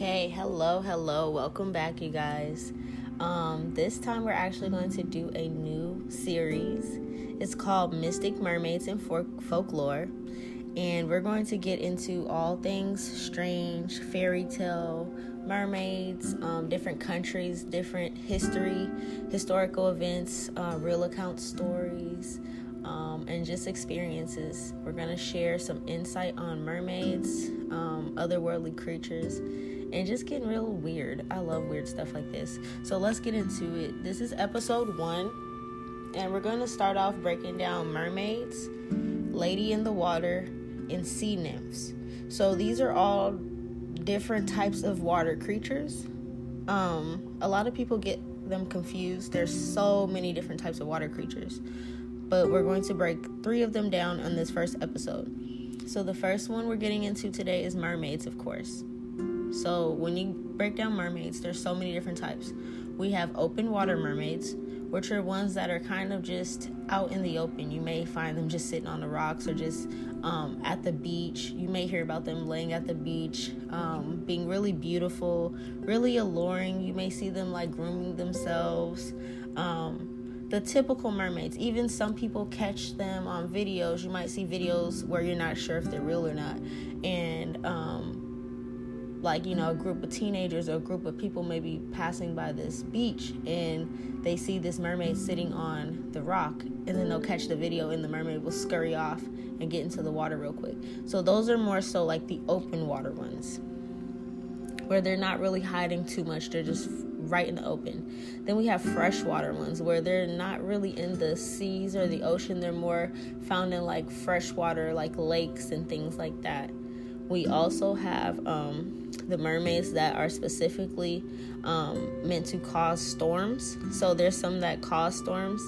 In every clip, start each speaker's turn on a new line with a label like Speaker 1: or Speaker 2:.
Speaker 1: Okay, hello, hello, welcome back, you guys. Um, this time we're actually going to do a new series. It's called Mystik Mermaids and Folklore, and we're going to get into all things strange, fairy tale, mermaids, um, different countries, different history, historical events, uh, real account stories um, and just experiences. We're going to share some insight on mermaids, um, otherworldly creatures, and just getting real weird. I love weird stuff like this. So let's get into it. This is episode one, and we're going to start off breaking down mermaids, lady in the water, and sea nymphs. So these are all different types of water creatures. Um, a lot of people get them confused. There's so many different types of water creatures but we're going to break three of them down on this first episode. So, the first one we're getting into today is mermaids, of course. So, when you break down mermaids, there's so many different types. We have open water mermaids, which are ones that are kind of just out in the open. You may find them just sitting on the rocks or just um, at the beach. You may hear about them laying at the beach, um, being really beautiful, really alluring. You may see them like grooming themselves. Um, the typical mermaids. Even some people catch them on videos. You might see videos where you're not sure if they're real or not. And um, like you know, a group of teenagers or a group of people maybe passing by this beach and they see this mermaid sitting on the rock, and then they'll catch the video and the mermaid will scurry off and get into the water real quick. So those are more so like the open water ones where they're not really hiding too much. They're just right in the open. Then we have freshwater ones where they're not really in the seas or the ocean, they're more found in like freshwater, like lakes and things like that. We also have um, the mermaids that are specifically um, meant to cause storms. So there's some that cause storms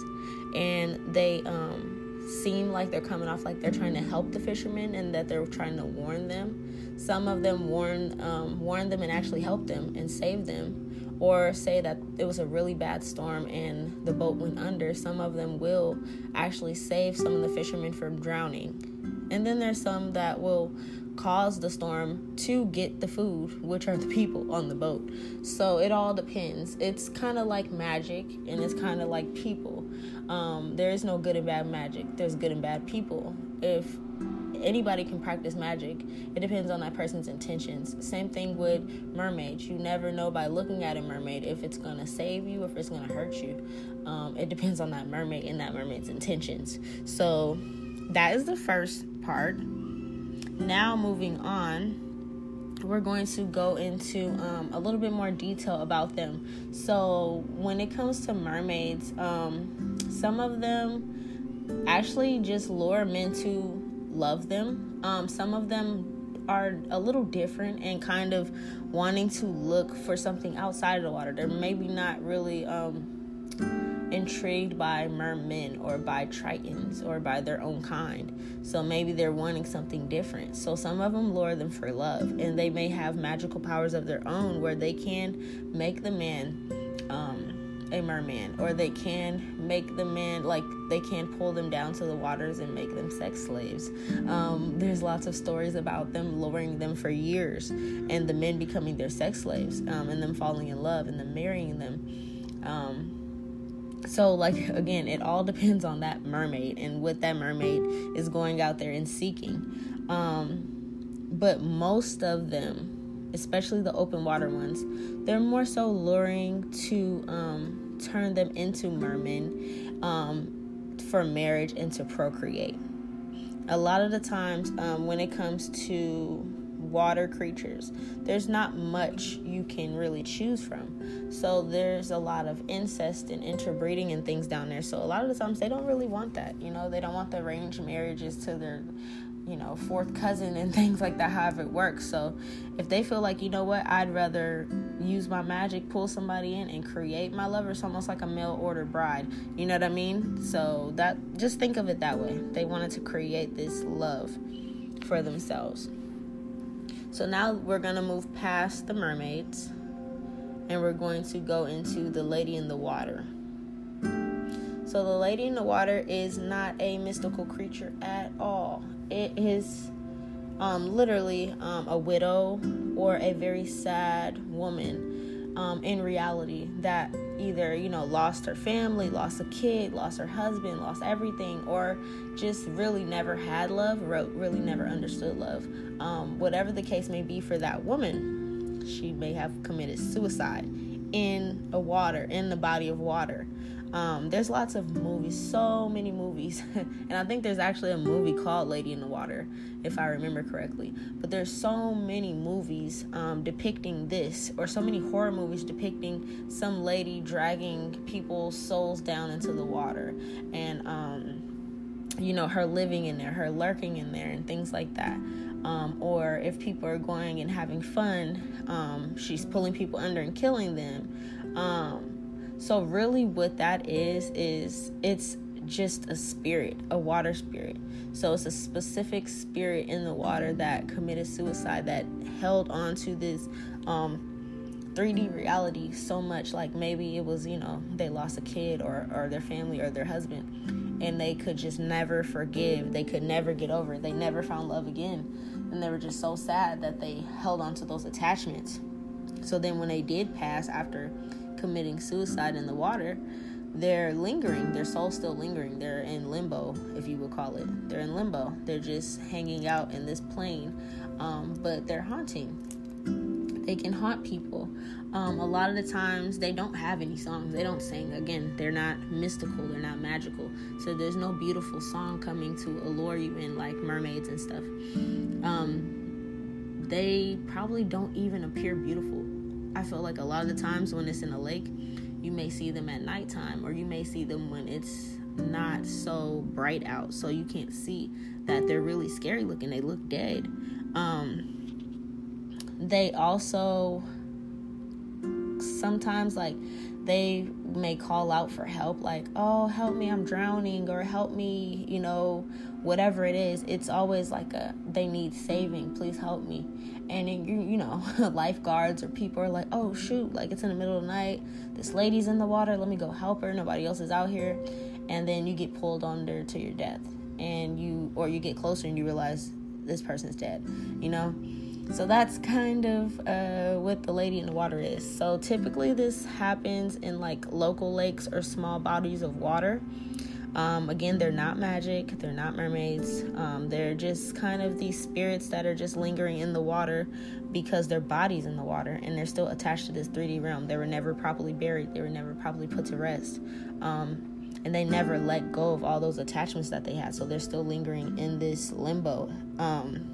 Speaker 1: and they um, seem like they're coming off like they're trying to help the fishermen and that they're trying to warn them. Some of them warn um, warn them and actually help them and save them or say that it was a really bad storm and the boat went under, some of them will actually save some of the fishermen from drowning. And then there's some that will cause the storm to get the food, which are the people on the boat. So it all depends. It's kind of like magic and it's kind of like people. Um, there is no good and bad magic, there's good and bad people. If anybody can practice magic. It depends on that person's intentions. Same thing with mermaids. You never know by looking at a mermaid if it's gonna save you, or if it's gonna hurt you. Um, it depends on that mermaid and that mermaid's intentions. So that is the first part. Now moving on we're going to go into um, a little bit more detail about them. So, when it comes to mermaids, um, some of them actually just lure men to love them. Um, some of them are a little different and kind of wanting to look for something outside of the water. They're maybe not really um, intrigued by mermen or by tritons or by their own kind. So maybe they're wanting something different. So some of them lure them for love, and they may have magical powers of their own where they can make the man. Um, a merman or they can make the men like they can pull them down to the waters and make them sex slaves um, there's lots of stories about them luring them for years and the men becoming their sex slaves um, and them falling in love and them marrying them um, so like again it all depends on that mermaid and what that mermaid is going out there and seeking um, but most of them especially the open water ones, they're more so luring to um, turn them into mermen um, for marriage and to procreate. A lot of the times, um, when it comes to water creatures, there's not much you can really choose from. So there's a lot of incest and interbreeding and things down there. So a lot of the times they don't really want that. You know, they don't want the arranged marriages to their you know, fourth cousin and things like that, however it works. So if they feel like, you know what, I'd rather use my magic, pull somebody in and create my lover, it's almost like a mail order bride. You know what I mean? So that just think of it that way. They wanted to create this love for themselves. So now we're gonna move past the mermaids and we're going to go into the lady in the water. So the lady in the water is not a mystical creature at all it is um, literally um, a widow or a very sad woman um, in reality that either you know lost her family lost a kid lost her husband lost everything or just really never had love wrote really never understood love. Um, whatever the case may be for that woman she may have committed suicide in a water in the body of water um, there's lots of movies, so many movies, and I think there's actually a movie called Lady in the Water, if I remember correctly. But there's so many movies um, depicting this, or so many horror movies depicting some lady dragging people's souls down into the water, and um, you know her living in there, her lurking in there, and things like that. Um, or if people are going and having fun, um, she's pulling people under and killing them. So really what that is is it's just a spirit, a water spirit. So it's a specific spirit in the water that committed suicide that held on to this um 3D reality so much like maybe it was, you know, they lost a kid or or their family or their husband and they could just never forgive. They could never get over it. They never found love again. And they were just so sad that they held on to those attachments. So then when they did pass after committing suicide in the water, they're lingering. Their soul's still lingering. They're in limbo, if you would call it. They're in limbo. They're just hanging out in this plane, um, but they're haunting. They can haunt people. Um, a lot of the times, they don't have any songs. They don't sing. Again, they're not mystical. They're not magical. So there's no beautiful song coming to allure you in, like mermaids and stuff. Um, they probably don't even appear beautiful I feel like a lot of the times when it's in a lake, you may see them at nighttime or you may see them when it's not so bright out so you can't see that they're really scary looking. They look dead. Um they also sometimes like they may call out for help like oh help me i'm drowning or help me you know whatever it is it's always like a they need saving please help me. And then you you know lifeguards or people are like oh shoot like it's in the middle of the night this lady's in the water let me go help her nobody else is out here. And then you get pulled under to your death. And you or you get closer and you realize this person's dead you know? So that's kind of uh, what the lady in the water is. So typically this happens in like local lakes or small bodies of water um, again, they're not magic, they're not mermaids. Um, they're just kind of these spirits that are just lingering in the water because their body's in the water and they're still attached to this 3D realm. They were never properly buried, they were never properly put to rest. Um, and they never let go of all those attachments that they had, so they're still lingering in this limbo. Um,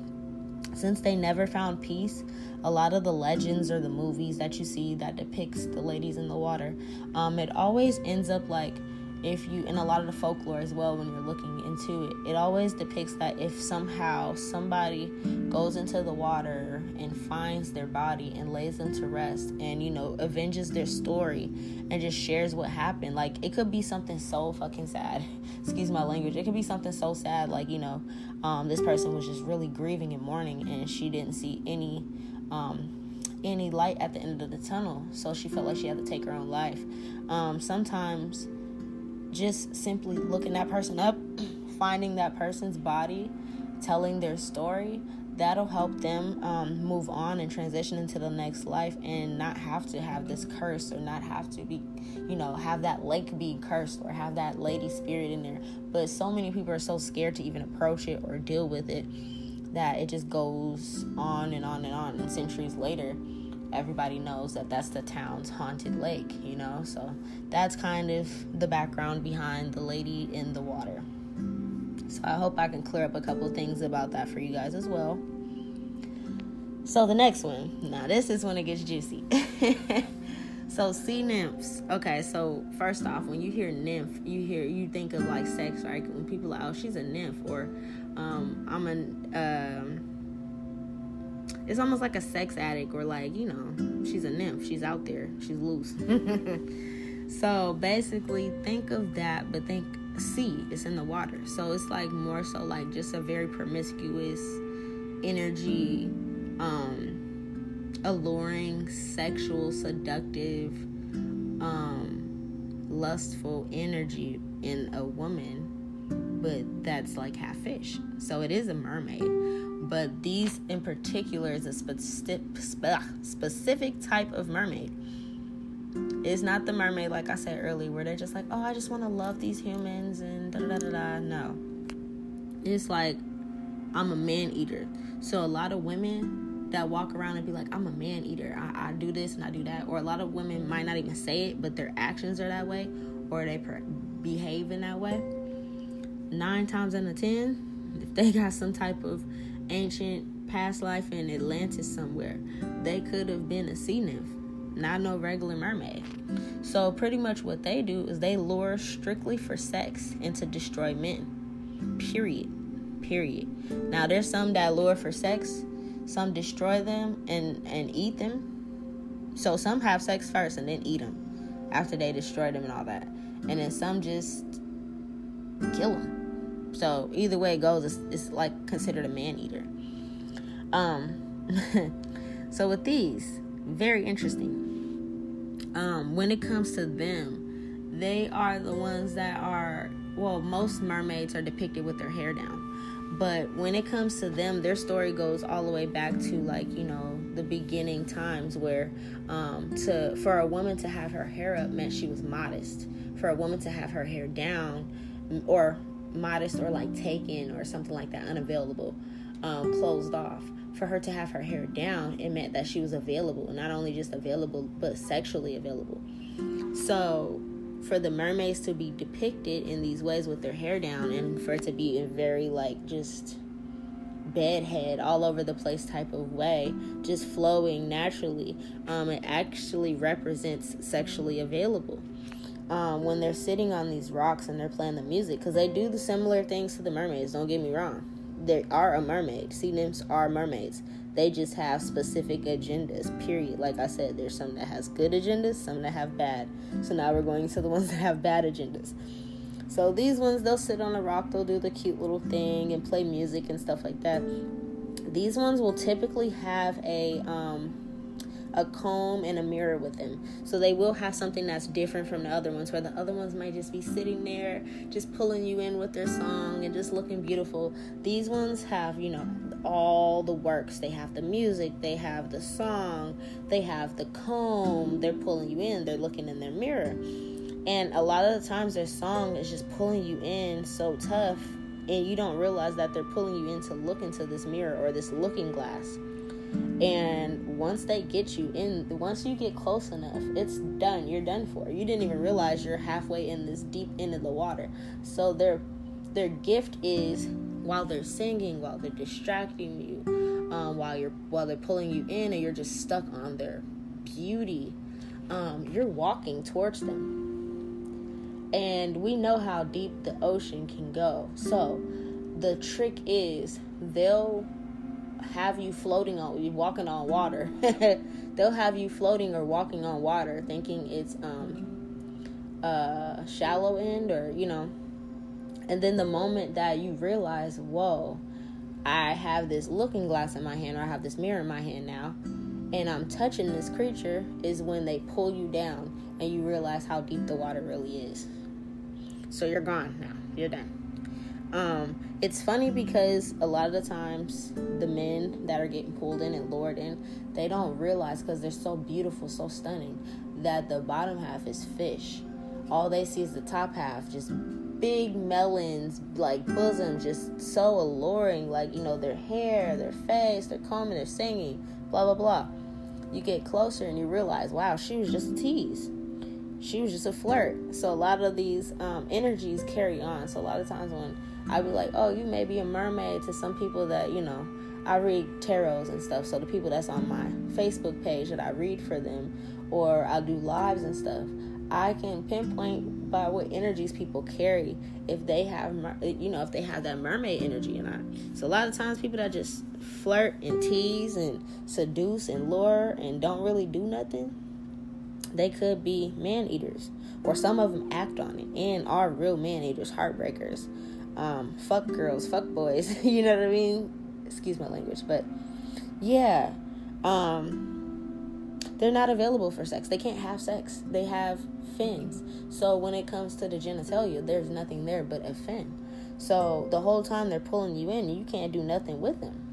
Speaker 1: since they never found peace, a lot of the legends or the movies that you see that depicts the ladies in the water, um, it always ends up like if you in a lot of the folklore as well when you're looking into it it always depicts that if somehow somebody goes into the water and finds their body and lays them to rest and you know avenges their story and just shares what happened like it could be something so fucking sad. Excuse my language. It could be something so sad like you know um, this person was just really grieving and mourning and she didn't see any um, any light at the end of the tunnel. So she felt like she had to take her own life. Um, sometimes just simply looking that person up, finding that person's body, telling their story, that'll help them um, move on and transition into the next life and not have to have this curse or not have to be, you know, have that lake be cursed or have that lady spirit in there. But so many people are so scared to even approach it or deal with it that it just goes on and on and on. And centuries later, everybody knows that that's the town's haunted lake, you know? So that's kind of the background behind the lady in the water. So I hope I can clear up a couple things about that for you guys as well. So the next one. Now this is when it gets juicy. so sea nymphs. Okay, so first off, when you hear nymph, you hear you think of like sex, right? When people are, oh, she's a nymph, or um, I'm a um, it's almost like a sex addict or like you know she's a nymph. She's out there. She's loose. So basically think of that but think sea it's in the water. So it's like more so like just a very promiscuous energy um alluring sexual seductive um lustful energy in a woman but that's like half fish. So it is a mermaid. But these in particular is a specific ah, specific type of mermaid. It's not the mermaid like I said earlier, where they're just like, oh, I just want to love these humans and da da da da. No, it's like I'm a man eater. So a lot of women that walk around and be like, I'm a man eater. I, I do this and I do that. Or a lot of women might not even say it, but their actions are that way, or they behave in that way. Nine times out of ten, if they got some type of ancient past life in Atlantis somewhere, they could have been a sea nymph, not no regular mermaid. So pretty much what they do is they lure strictly for sex and to destroy men. Period period. Now there's some that lure for sex, some destroy them and and eat them. So some have sex first and then eat them after they destroy them and all that. And then some just kill them. So either way it goes, it's, it's like considered a man eater. Um, so with these, very interesting. Um, when it comes to them, they are the ones that are well, most mermaids are depicted with their hair down but when it comes to them their story goes all the way back to like you know the beginning times where um, to for a woman to have her hair up meant she was modest for a woman to have her hair down or modest or like taken or something like that unavailable um, closed off. For her to have her hair down it meant that she was available not only just available but sexually available. So for the mermaids to be depicted in these ways with their hair down and for it to be in very like just bedhead all over the place type of way just flowing naturally um, it actually represents sexually available um, when they're sitting on these rocks and they're playing the music because they do the similar things to the mermaids don't get me wrong they are a mermaid sea nymphs are mermaids they just have specific agendas, period. Like I said, there's some that has good agendas, some that have bad. So now we're going to the ones that have bad agendas. So these ones, they'll sit on a rock, they'll do the cute little thing and play music and stuff like that. These ones will typically have a um, a comb and a mirror with them. So they will have something that's different from the other ones, where the other ones might just be sitting there, just pulling you in with their song and just looking beautiful. These ones have, you know, all the works. They have the music, they have the song, they have the comb, they're pulling you in, they're looking in their mirror. And a lot of the times their song is just pulling you in so tough and you don't realize that they're pulling you in to look into this mirror or this looking glass and once they get you in once you get close enough it's done. You're done for. You didn't even realize you're halfway in this deep end of the water. So their their gift is while they're singing while they're distracting you um, while you're while they're pulling you in and you're just stuck on their beauty um, you're walking towards them. And we know how deep the ocean can go. So the trick is they'll have you floating on you walking on water. They'll have you floating or walking on water thinking it's um uh shallow end or you know. And then the moment that you realize whoa i have this looking glass in my hand or i have this mirror in my hand now and i'm touching this creature is when they pull you down and you realize how deep the water really is. So you're gone now. You're done um, it's funny because a lot of the times the men that are getting pulled in and lured in, they don't realize because they're so beautiful, so stunning, that the bottom half is fish. All they see is the top half, just big melons, like bosom, just so alluring. Like, you know, their hair, their face, their combing, their singing, blah, blah, blah. You get closer and you realize, wow, she was just a tease. She was just a flirt. So a lot of these um, energies carry on. So a lot of times when I'd be like, oh, you may be a mermaid to some people that, you know, I read tarots and stuff. So the people that's on my Facebook page that I read for them, or I do lives and stuff, I can pinpoint by what energies people carry if they have, you know, if they have that mermaid energy or not. So a lot of times people that just flirt and tease and seduce and lure and don't really do nothing, they could be man eaters, or some of them act on it and are real man eaters, heartbreakers um, fuck girls, fuck boys. you know what I mean? Excuse my language, but yeah, um, they're not available for sex. They can't have sex. They have fins. So when it comes to the genitalia, there's nothing there but a fin. So the whole time they're pulling you in, you can't do nothing with them.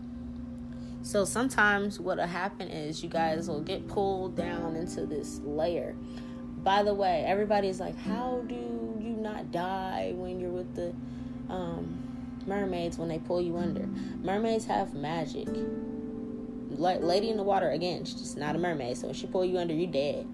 Speaker 1: So sometimes what'll happen is you guys will get pulled down into this layer. By the way, everybody's like, how do you not die when you're with the um, mermaids when they pull you under? Mermaids have magic. Like Lady in the Water, again, she's not a mermaid. So if she pull you under, you dead.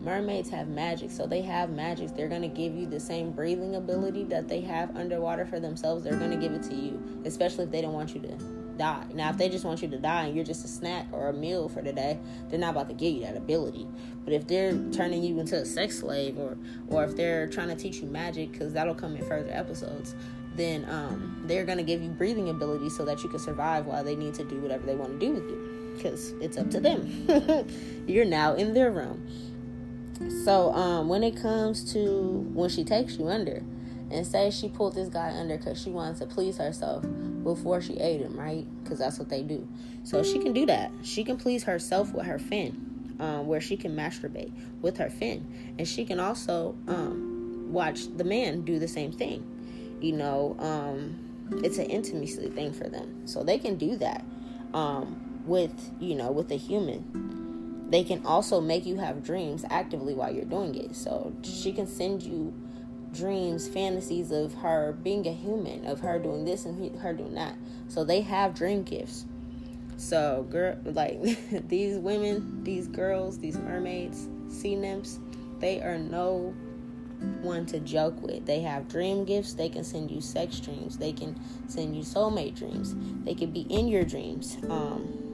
Speaker 1: Mermaids have magic, so they have magic. They're gonna give you the same breathing ability that they have underwater for themselves. They're gonna give it to you, especially if they don't want you to die. Now, if they just want you to die and you're just a snack or a meal for the day, they're not about to give you that ability. But if they're turning you into a sex slave or or if they're trying to teach you magic, because that'll come in further episodes, then um, they're gonna give you breathing ability so that you can survive while they need to do whatever they want to do with you. Because it's up to them. you're now in their realm. So um, when it comes to when she takes you under, and say she pulled this guy under because she wanted to please herself before she ate him, right? Because that's what they do. So she can do that. She can please herself with her fin, um, where she can masturbate with her fin, and she can also um, watch the man do the same thing. You know, um, it's an intimacy thing for them, so they can do that um, with you know with a human. They can also make you have dreams actively while you're doing it. So she can send you dreams, fantasies of her being a human, of her doing this and her doing that. So they have dream gifts. So, girl, like these women, these girls, these mermaids, sea nymphs, they are no one to joke with. They have dream gifts. They can send you sex dreams. They can send you soulmate dreams. They can be in your dreams. Um,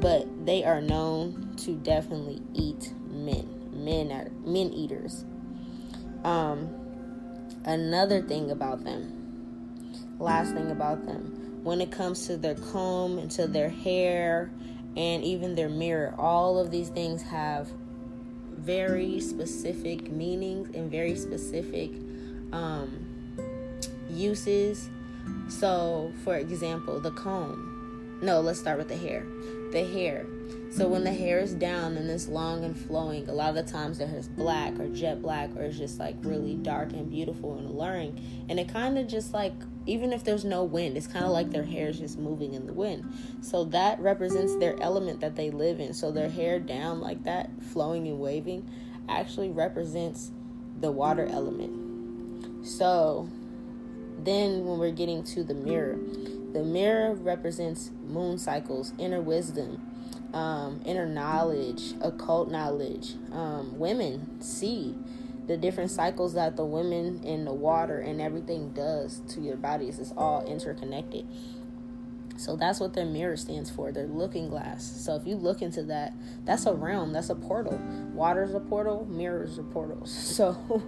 Speaker 1: but they are known to definitely eat men. Men are men eaters. Um, another thing about them, last thing about them, when it comes to their comb and to their hair and even their mirror, all of these things have very specific meanings and very specific um, uses. So, for example, the comb. No, let's start with the hair. The hair so when the hair is down and it's long and flowing, a lot of the times the hair is black or jet black or it's just like really dark and beautiful and alluring. And it kind of just like, even if there's no wind, it's kind of like their hair is just moving in the wind. So that represents their element that they live in. So their hair down like that, flowing and waving, actually represents the water element. So then when we're getting to the mirror, the mirror represents moon cycles, inner wisdom um, inner knowledge, occult knowledge. Um, women see the different cycles that the women in the water and everything does to your bodies. It's all interconnected. So that's what their mirror stands for. Their looking glass. So if you look into that, that's a realm. That's a portal. Water's a portal. Mirrors are portals. So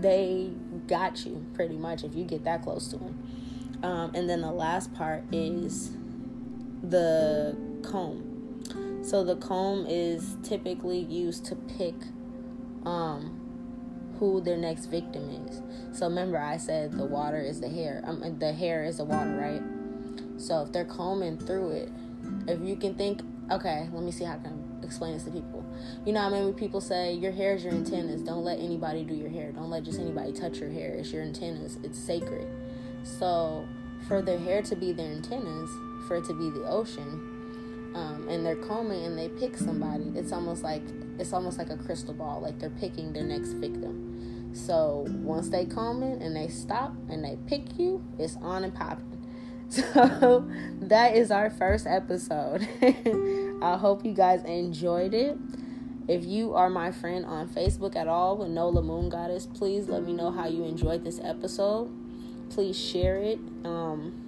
Speaker 1: they got you pretty much if you get that close to them. Um, and then the last part is the comb so the comb is typically used to pick um, who their next victim is. So remember, I said the water is the hair. Um, the hair is the water, right? So if they're combing through it, if you can think, okay, let me see how I can explain this to people. You know, I mean, people say your hair is your antennas. Don't let anybody do your hair. Don't let just anybody touch your hair. It's your antennas. It's sacred. So for their hair to be their antennas, for it to be the ocean, um, and they're combing and they pick somebody, it's almost like it's almost like a crystal ball, like they're picking their next victim. So once they combing and they stop and they pick you, it's on and popping. So that is our first episode. I hope you guys enjoyed it. If you are my friend on Facebook at all with Nola Moon Goddess, please let me know how you enjoyed this episode. Please share it. Um,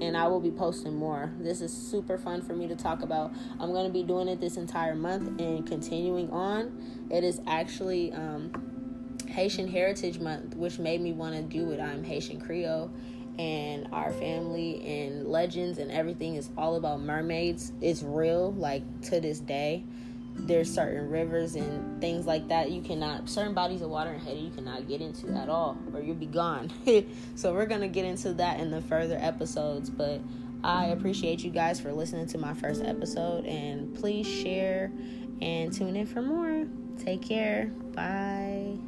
Speaker 1: and I will be posting more. This is super fun for me to talk about. I'm going to be doing it this entire month and continuing on. It is actually um, Haitian Heritage Month, which made me want to do it. I'm Haitian Creole, and our family and legends and everything is all about mermaids. It's real, like to this day there's certain rivers and things like that you cannot certain bodies of water in Haiti you cannot get into at all or you'll be gone. so we're gonna get into that in the further episodes. But I appreciate you guys for listening to my first episode and please share and tune in for more. Take care. Bye.